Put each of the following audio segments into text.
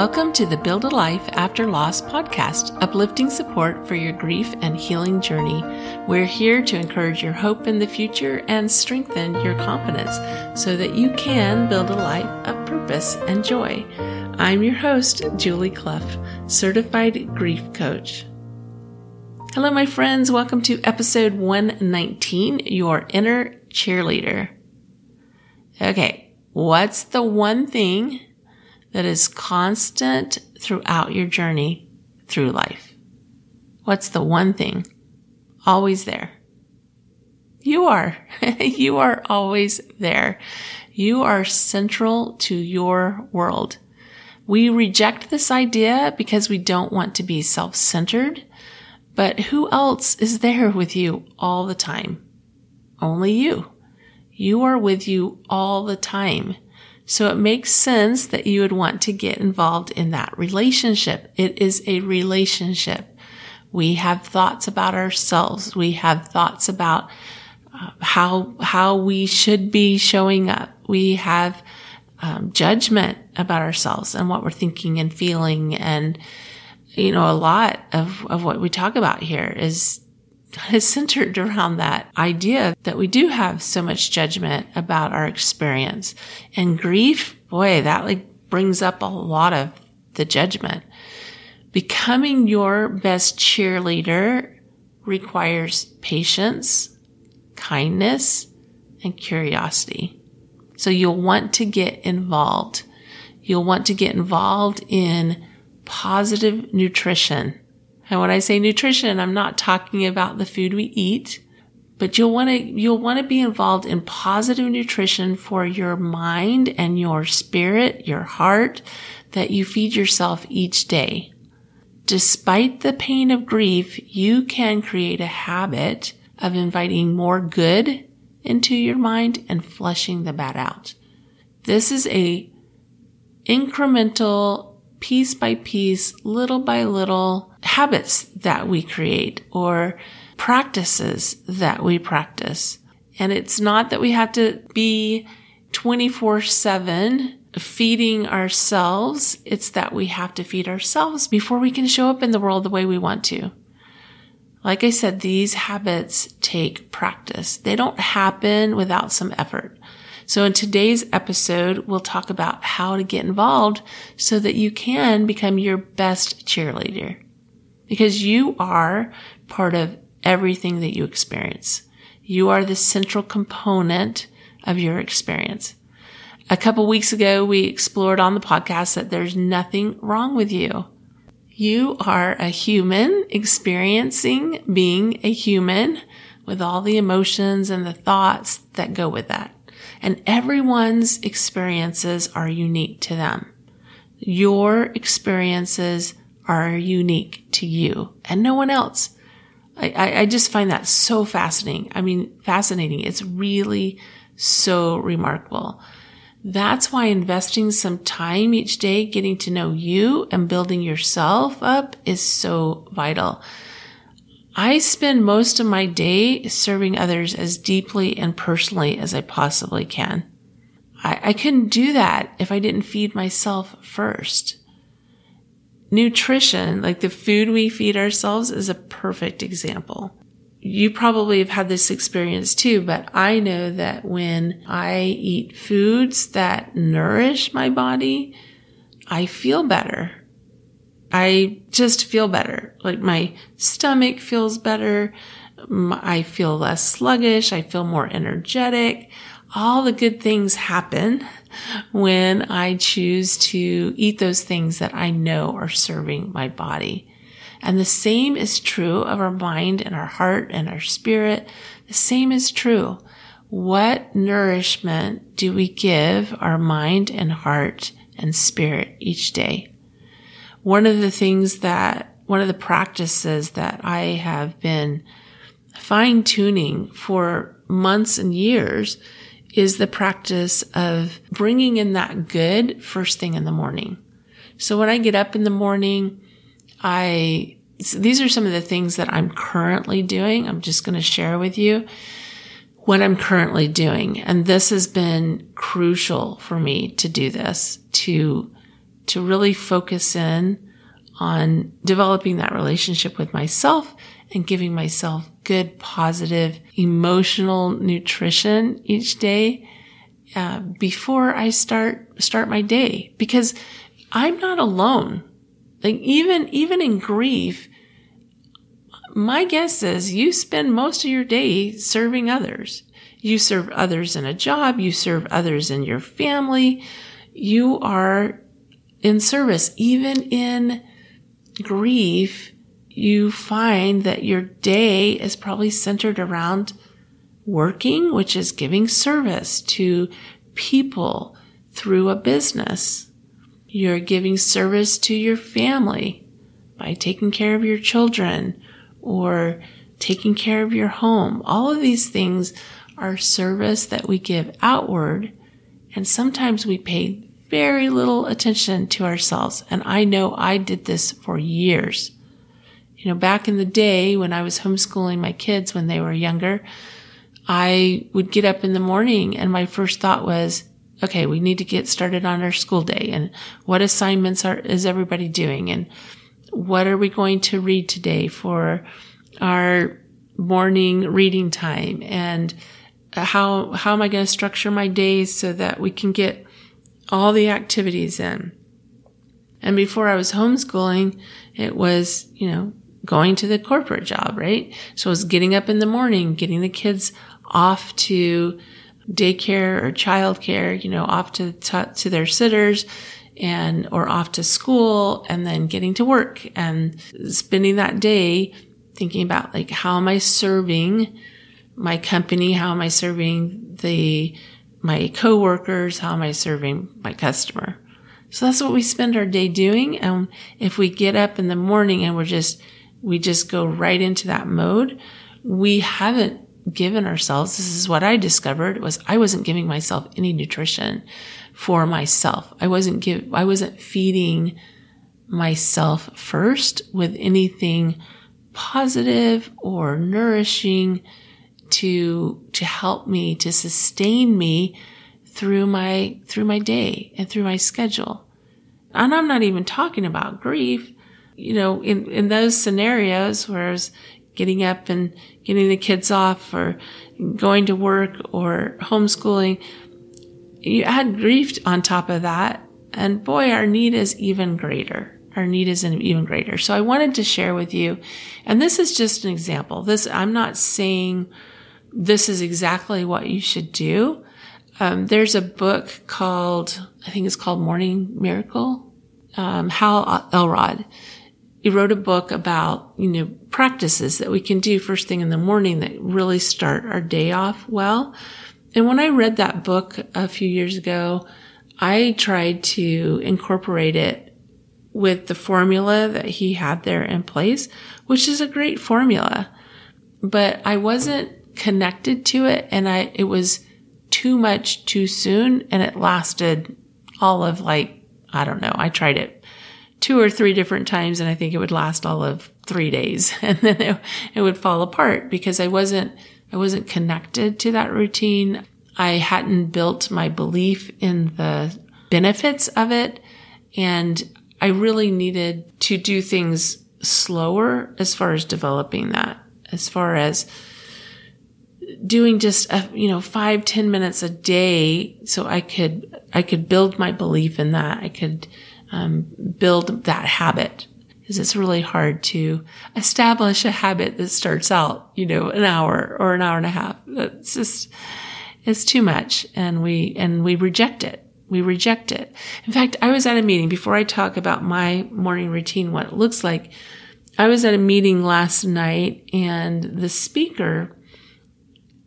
Welcome to the Build a Life After Loss podcast, uplifting support for your grief and healing journey. We're here to encourage your hope in the future and strengthen your confidence so that you can build a life of purpose and joy. I'm your host, Julie Clough, certified grief coach. Hello, my friends. Welcome to episode 119, Your Inner Cheerleader. Okay, what's the one thing that is constant throughout your journey through life? What's the one thing always there? You are. you are always there. You are central to your world. We reject this idea because we don't want to be self-centered, but who else is there with you all the time? Only you. You are with you all the time. So it makes sense that you would want to get involved in that relationship. It is a relationship. We have thoughts about ourselves. We have thoughts about uh, how, how we should be showing up. We have um, judgment about ourselves and what we're thinking and feeling. And, you know, a lot of, of what we talk about here is is centered around that idea that we do have so much judgment about our experience. And grief, boy, that like brings up a lot of the judgment. Becoming your best cheerleader requires patience, kindness, and curiosity. So you'll want to get involved. You'll want to get involved in positive nutrition and when I say nutrition, I'm not talking about the food we eat, but you'll want to, you'll want to be involved in positive nutrition for your mind and your spirit, your heart that you feed yourself each day. Despite the pain of grief, you can create a habit of inviting more good into your mind and flushing the bad out. This is a incremental piece by piece, little by little habits that we create or practices that we practice. And it's not that we have to be 24 seven feeding ourselves. It's that we have to feed ourselves before we can show up in the world the way we want to. Like I said, these habits take practice. They don't happen without some effort. So in today's episode, we'll talk about how to get involved so that you can become your best cheerleader because you are part of everything that you experience. You are the central component of your experience. A couple weeks ago, we explored on the podcast that there's nothing wrong with you. You are a human experiencing being a human with all the emotions and the thoughts that go with that and everyone's experiences are unique to them. Your experiences are unique to you and no one else. I, I just find that so fascinating. I mean, fascinating. It's really so remarkable. That's why investing some time each day getting to know you and building yourself up is so vital. I spend most of my day serving others as deeply and personally as I possibly can. I, I couldn't do that if I didn't feed myself first. Nutrition, like the food we feed ourselves, is a perfect example. You probably have had this experience too, but I know that when I eat foods that nourish my body, I feel better. I just feel better. Like my stomach feels better. I feel less sluggish. I feel more energetic. All the good things happen when I choose to eat those things that I know are serving my body. And the same is true of our mind and our heart and our spirit. The same is true. What nourishment do we give our mind and heart and spirit each day? one of the things that, one of the practices that I have been fine tuning for months and years is the practice of bringing in that good first thing in the morning. So when I get up in the morning, I, so these are some of the things that I'm currently doing. I'm just going to share with you what I'm currently doing. And this has been crucial for me to do this, to to really focus in on developing that relationship with myself and giving myself good, positive, emotional nutrition each day uh, before I start start my day because I'm not alone. Like even even in grief, my guess is you spend most of your day serving others. You serve others in a job, you serve others in your family. You are in service. Even in grief, you find that your day is probably centered around working, which is giving service to people through a business. You're giving service to your family by taking care of your children or taking care of your home. All of these things are service that we give outward. And sometimes we pay very little attention to ourselves. And I know I did this for years. You know, back in the day when I was homeschooling my kids when they were younger, I would get up in the morning and my first thought was, okay, we need to get started on our school day and what assignments are, is everybody doing? And what are we going to read today for our morning reading time? And how, how am I going to structure my days so that we can get all the activities in? And before I was homeschooling, it was, you know, going to the corporate job, right? So I was getting up in the morning, getting the kids off to daycare or childcare, you know, off to, to their sitters and, or off to school and then getting to work and spending that day thinking about like, how am I serving my company? How am I serving the, my coworkers? How am I serving my customer? So that's what we spend our day doing. And if we get up in the morning and we're just, we just go right into that mode, we haven't given ourselves, this is what I discovered was I wasn't giving myself any nutrition for myself. I wasn't give, I wasn't feeding myself first with anything positive or nourishing to, to help me, to sustain me through my, through my day and through my schedule. And I'm not even talking about grief. You know, in, in those scenarios where I was getting up and getting the kids off or going to work or homeschooling. You add grief on top of that. And boy, our need is even greater. Our need is even greater. So I wanted to share with you, and this is just an example. This, I'm not saying this is exactly what you should do. Um, there's a book called, I think it's called Morning Miracle. Um, Hal Elrod he wrote a book about, you know, practices that we can do first thing in the morning that really start our day off well. And when I read that book a few years ago, I tried to incorporate it with the formula that he had there in place, which is a great formula, but I wasn't connected to it and I, it was too much too soon and it lasted all of like, I don't know. I tried it two or three different times and I think it would last all of three days and then it, it would fall apart because I wasn't, I wasn't connected to that routine. I hadn't built my belief in the benefits of it. And I really needed to do things slower as far as developing that, as far as doing just a, you know, five, ten minutes a day so I could, I could build my belief in that. I could, um, build that habit because it's really hard to establish a habit that starts out, you know, an hour or an hour and a half. It's just, it's too much and we, and we reject it. We reject it. In fact, I was at a meeting before I talk about my morning routine, what it looks like. I was at a meeting last night and the speaker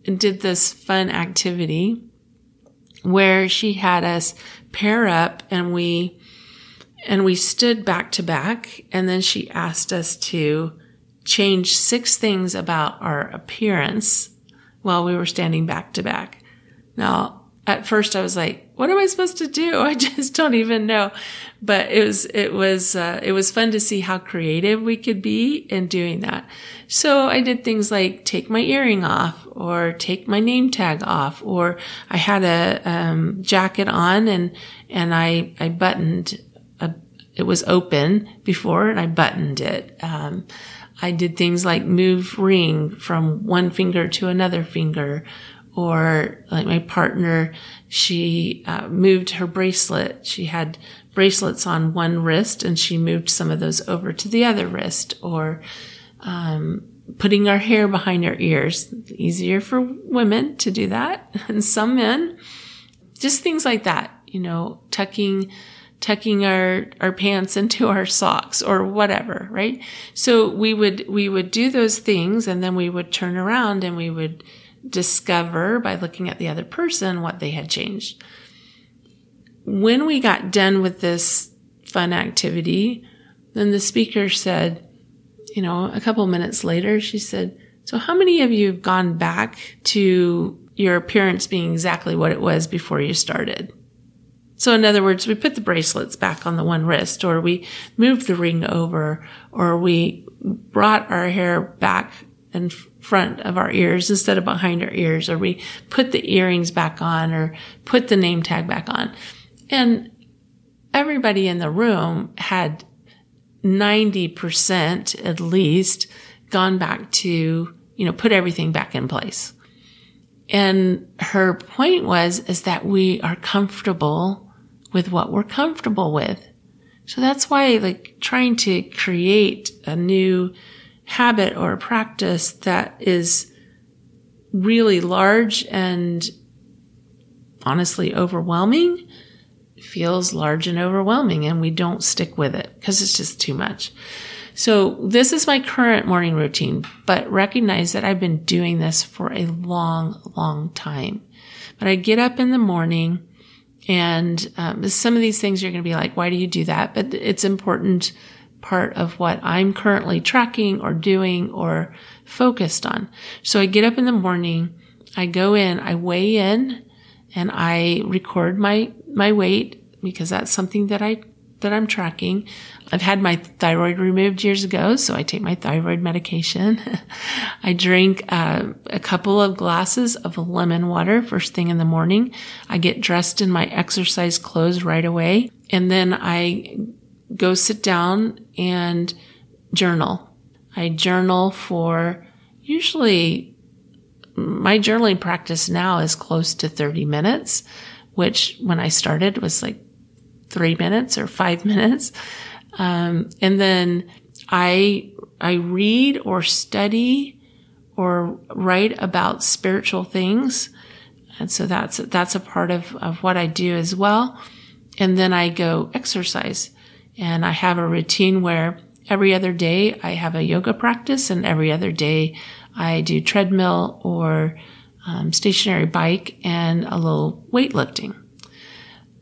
did this fun activity where she had us pair up and we and we stood back to back. And then she asked us to change six things about our appearance while we were standing back to back. Now, at first I was like, what am I supposed to do? I just don't even know. But it was, it was, uh, it was fun to see how creative we could be in doing that. So I did things like take my earring off or take my name tag off or I had a, um, jacket on and, and I, I buttoned it was open before and I buttoned it. Um, I did things like move ring from one finger to another finger or like my partner, she uh, moved her bracelet. She had bracelets on one wrist and she moved some of those over to the other wrist or, um, putting our hair behind our ears. Easier for women to do that and some men. Just things like that, you know, tucking, tucking our, our pants into our socks or whatever, right? So we would, we would do those things and then we would turn around and we would discover by looking at the other person what they had changed. When we got done with this fun activity, then the speaker said, you know, a couple minutes later, she said, so how many of you have gone back to your appearance being exactly what it was before you started? So in other words, we put the bracelets back on the one wrist or we moved the ring over or we brought our hair back in front of our ears instead of behind our ears or we put the earrings back on or put the name tag back on. And everybody in the room had 90% at least gone back to, you know, put everything back in place. And her point was, is that we are comfortable with what we're comfortable with. So that's why like trying to create a new habit or a practice that is really large and honestly overwhelming feels large and overwhelming and we don't stick with it because it's just too much. So this is my current morning routine, but recognize that I've been doing this for a long, long time. But I get up in the morning and um, some of these things you're going to be like, why do you do that? But it's important part of what I'm currently tracking or doing or focused on. So I get up in the morning, I go in, I weigh in and I record my, my weight because that's something that I that I'm tracking. I've had my thyroid removed years ago, so I take my thyroid medication. I drink uh, a couple of glasses of lemon water first thing in the morning. I get dressed in my exercise clothes right away, and then I go sit down and journal. I journal for usually my journaling practice now is close to 30 minutes, which when I started was like three minutes or five minutes. Um, and then I, I read or study or write about spiritual things. And so that's, that's a part of, of what I do as well. And then I go exercise and I have a routine where every other day I have a yoga practice and every other day I do treadmill or um, stationary bike and a little weightlifting.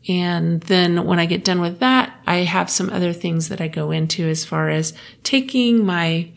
And then when I get done with that, I have some other things that I go into as far as taking my,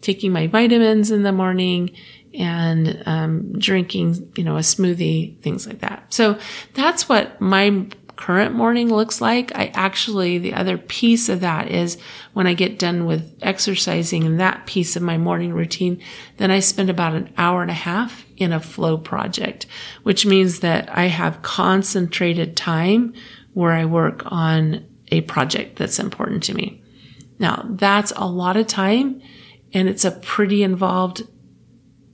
taking my vitamins in the morning and um, drinking, you know, a smoothie, things like that. So that's what my current morning looks like. I actually, the other piece of that is when I get done with exercising and that piece of my morning routine, then I spend about an hour and a half in a flow project, which means that I have concentrated time where I work on a project that's important to me. Now that's a lot of time and it's a pretty involved,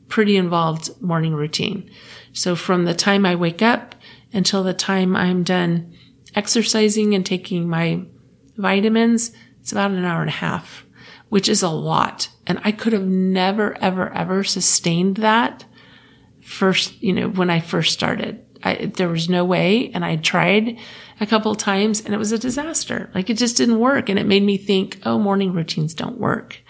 pretty involved morning routine. So from the time I wake up until the time I'm done exercising and taking my vitamins, it's about an hour and a half, which is a lot. And I could have never, ever, ever sustained that first, you know, when I first started. I, there was no way. And I tried a couple times and it was a disaster. Like it just didn't work. And it made me think, oh, morning routines don't work.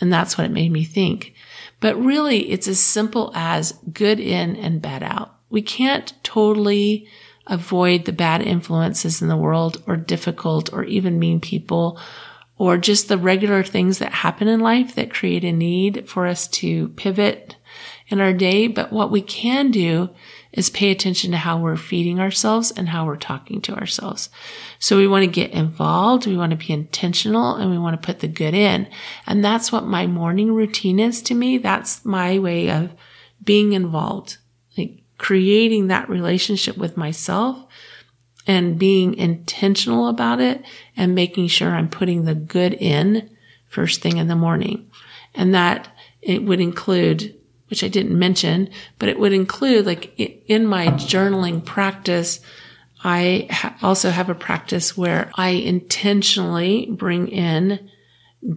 And that's what it made me think. But really, it's as simple as good in and bad out. We can't totally avoid the bad influences in the world or difficult or even mean people or just the regular things that happen in life that create a need for us to pivot in our day. But what we can do is pay attention to how we're feeding ourselves and how we're talking to ourselves. So we want to get involved. We want to be intentional and we want to put the good in. And that's what my morning routine is to me. That's my way of being involved like creating that relationship with myself and being intentional about it and making sure I'm putting the good in first thing in the morning. And that it would include, which I didn't mention, but it would include like in my journaling practice, I ha- also have a practice where I intentionally bring in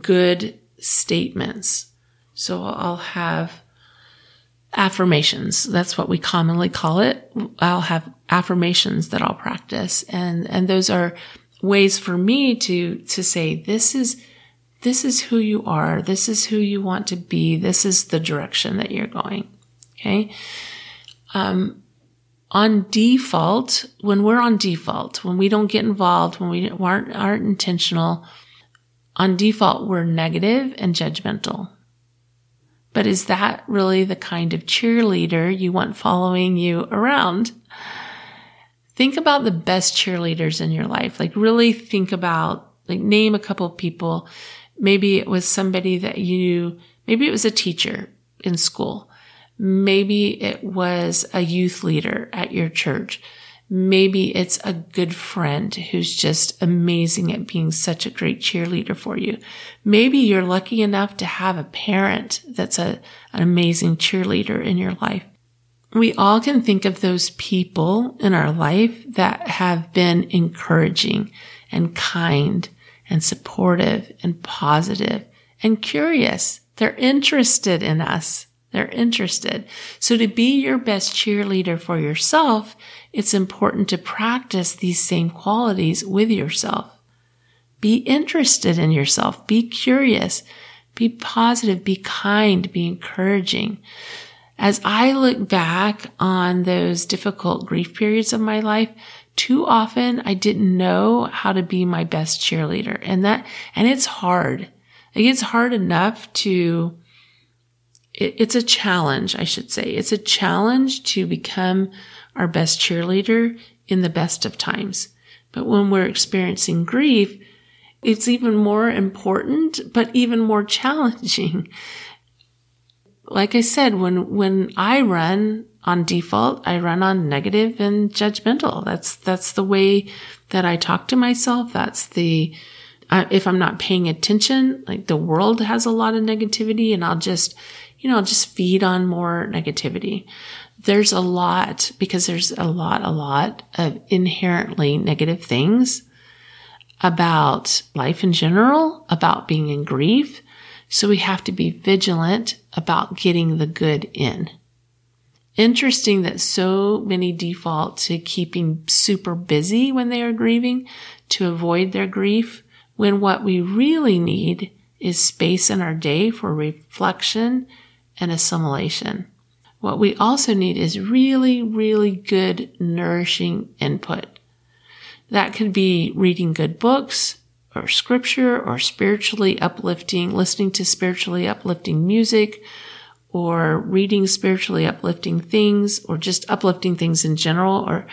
good statements. So I'll have affirmations. That's what we commonly call it. I'll have affirmations that I'll practice. And, and those are ways for me to, to say, this is, this is who you are. This is who you want to be. This is the direction that you're going. Okay. Um, on default, when we're on default, when we don't get involved, when we aren't, aren't intentional, on default, we're negative and judgmental. But is that really the kind of cheerleader you want following you around? Think about the best cheerleaders in your life. Like really think about, like name a couple of people. Maybe it was somebody that you, maybe it was a teacher in school. Maybe it was a youth leader at your church. Maybe it's a good friend who's just amazing at being such a great cheerleader for you. Maybe you're lucky enough to have a parent that's a, an amazing cheerleader in your life. We all can think of those people in our life that have been encouraging and kind and supportive and positive and curious. They're interested in us. They're interested. So to be your best cheerleader for yourself, it's important to practice these same qualities with yourself. Be interested in yourself. Be curious. Be positive. Be kind. Be encouraging. As I look back on those difficult grief periods of my life, too often I didn't know how to be my best cheerleader. And that, and it's hard. Like it's hard enough to it, it's a challenge, I should say. It's a challenge to become our best cheerleader in the best of times. But when we're experiencing grief, it's even more important, but even more challenging. Like I said, when, when I run on default, I run on negative and judgmental. That's, that's the way that I talk to myself. That's the, uh, if I'm not paying attention, like the world has a lot of negativity and I'll just, you know, just feed on more negativity. There's a lot because there's a lot, a lot of inherently negative things about life in general, about being in grief. So we have to be vigilant about getting the good in. Interesting that so many default to keeping super busy when they are grieving to avoid their grief when what we really need is space in our day for reflection and assimilation. What we also need is really, really good, nourishing input. That could be reading good books or scripture or spiritually uplifting, listening to spiritually uplifting music or reading spiritually uplifting things or just uplifting things in general or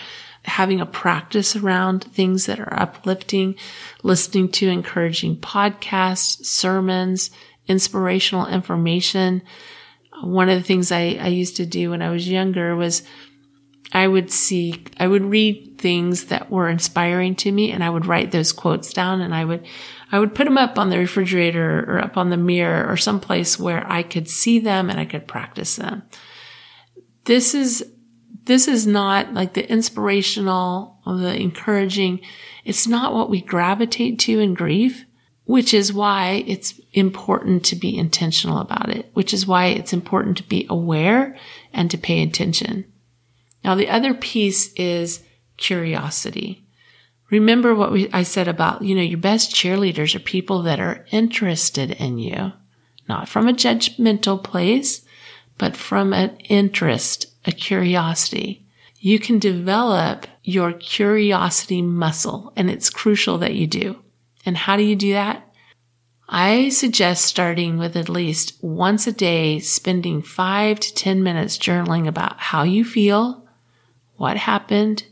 having a practice around things that are uplifting, listening to encouraging podcasts, sermons, inspirational information, one of the things I, I used to do when I was younger was I would see, I would read things that were inspiring to me and I would write those quotes down and I would, I would put them up on the refrigerator or up on the mirror or someplace where I could see them and I could practice them. This is, this is not like the inspirational or the encouraging. It's not what we gravitate to in grief which is why it's important to be intentional about it, which is why it's important to be aware and to pay attention. Now, the other piece is curiosity. Remember what we, I said about, you know, your best cheerleaders are people that are interested in you, not from a judgmental place, but from an interest, a curiosity. You can develop your curiosity muscle, and it's crucial that you do. And how do you do that? I suggest starting with at least once a day, spending five to 10 minutes journaling about how you feel, what happened,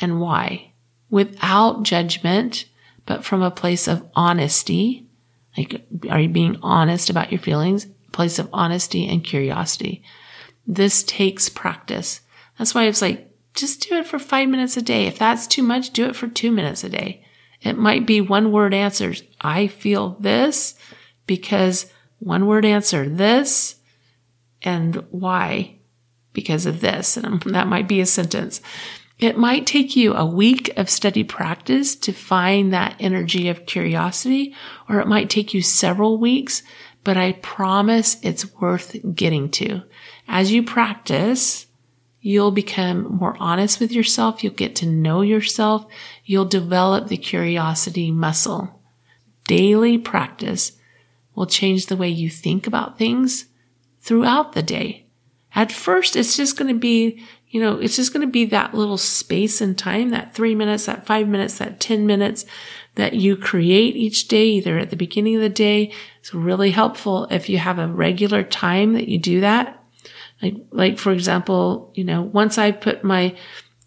and why without judgment, but from a place of honesty. Like, are you being honest about your feelings? Place of honesty and curiosity. This takes practice. That's why it's like just do it for five minutes a day. If that's too much, do it for two minutes a day. It might be one word answers. I feel this because one word answer this and why because of this. And that might be a sentence. It might take you a week of steady practice to find that energy of curiosity, or it might take you several weeks, but I promise it's worth getting to. As you practice, you'll become more honest with yourself. You'll get to know yourself. You'll develop the curiosity muscle. Daily practice will change the way you think about things throughout the day. At first, it's just going to be, you know, it's just going to be that little space and time, that three minutes, that five minutes, that 10 minutes that you create each day, either at the beginning of the day. It's really helpful if you have a regular time that you do that. Like, like for example, you know, once I put my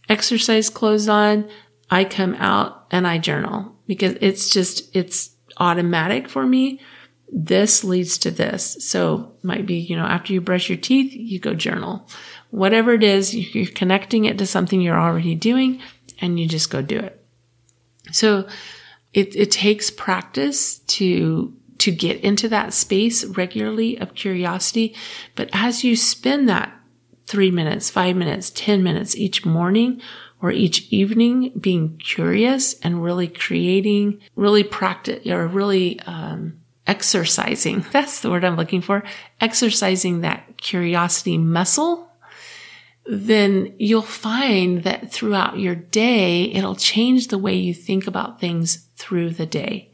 exercise clothes on, I come out and I journal because it's just, it's automatic for me this leads to this. So might be, you know, after you brush your teeth, you go journal. Whatever it is, you're connecting it to something you're already doing and you just go do it. So it, it takes practice to, to get into that space regularly of curiosity. But as you spend that three minutes, five minutes, 10 minutes each morning or each evening being curious and really creating, really practice or really, um, exercising. That's the word I'm looking for. Exercising that curiosity muscle. Then you'll find that throughout your day, it'll change the way you think about things through the day.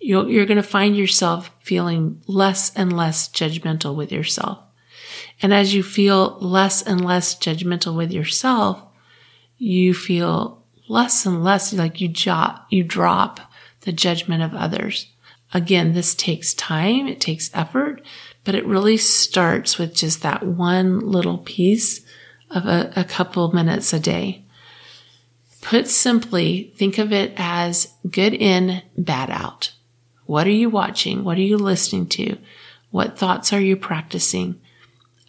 you are going to find yourself feeling less and less judgmental with yourself. And as you feel less and less judgmental with yourself, you feel less and less like you you drop the judgment of others. Again, this takes time, it takes effort, but it really starts with just that one little piece of a, a couple minutes a day. Put simply, think of it as good in, bad out. What are you watching? What are you listening to? What thoughts are you practicing?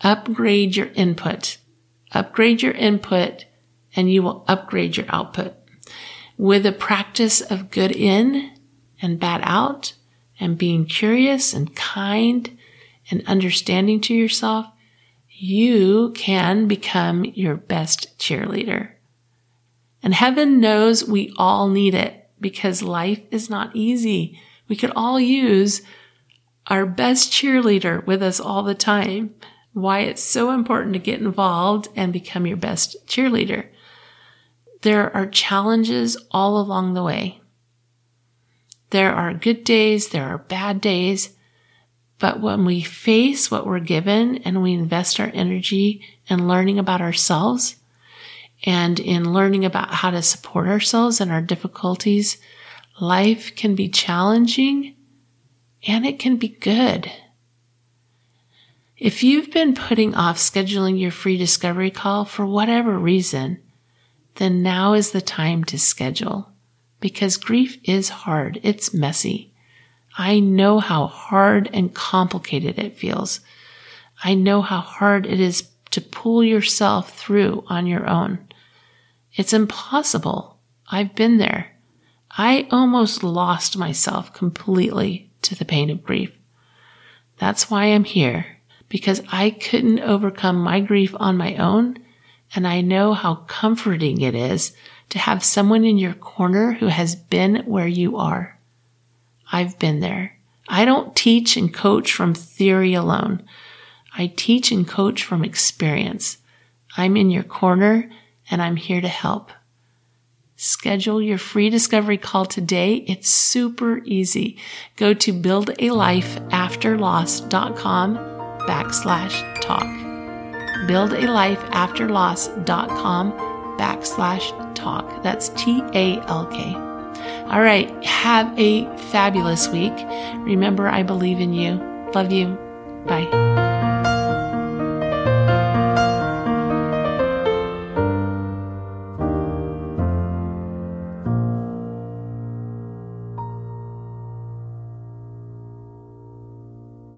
Upgrade your input. Upgrade your input and you will upgrade your output. With a practice of good in and bad out, and being curious and kind and understanding to yourself, you can become your best cheerleader. And heaven knows we all need it because life is not easy. We could all use our best cheerleader with us all the time. Why it's so important to get involved and become your best cheerleader. There are challenges all along the way. There are good days, there are bad days. But when we face what we're given and we invest our energy in learning about ourselves and in learning about how to support ourselves in our difficulties, life can be challenging and it can be good. If you've been putting off scheduling your free discovery call for whatever reason, then now is the time to schedule because grief is hard. It's messy. I know how hard and complicated it feels. I know how hard it is to pull yourself through on your own. It's impossible. I've been there. I almost lost myself completely to the pain of grief. That's why I'm here, because I couldn't overcome my grief on my own, and I know how comforting it is to have someone in your corner who has been where you are. I've been there. I don't teach and coach from theory alone. I teach and coach from experience. I'm in your corner and I'm here to help. Schedule your free discovery call today. It's super easy. Go to buildalifeafterloss.com backslash talk. Buildalifeafterloss.com backslash talk. That's T A L K. All right. Have a fabulous week. Remember, I believe in you. Love you. Bye.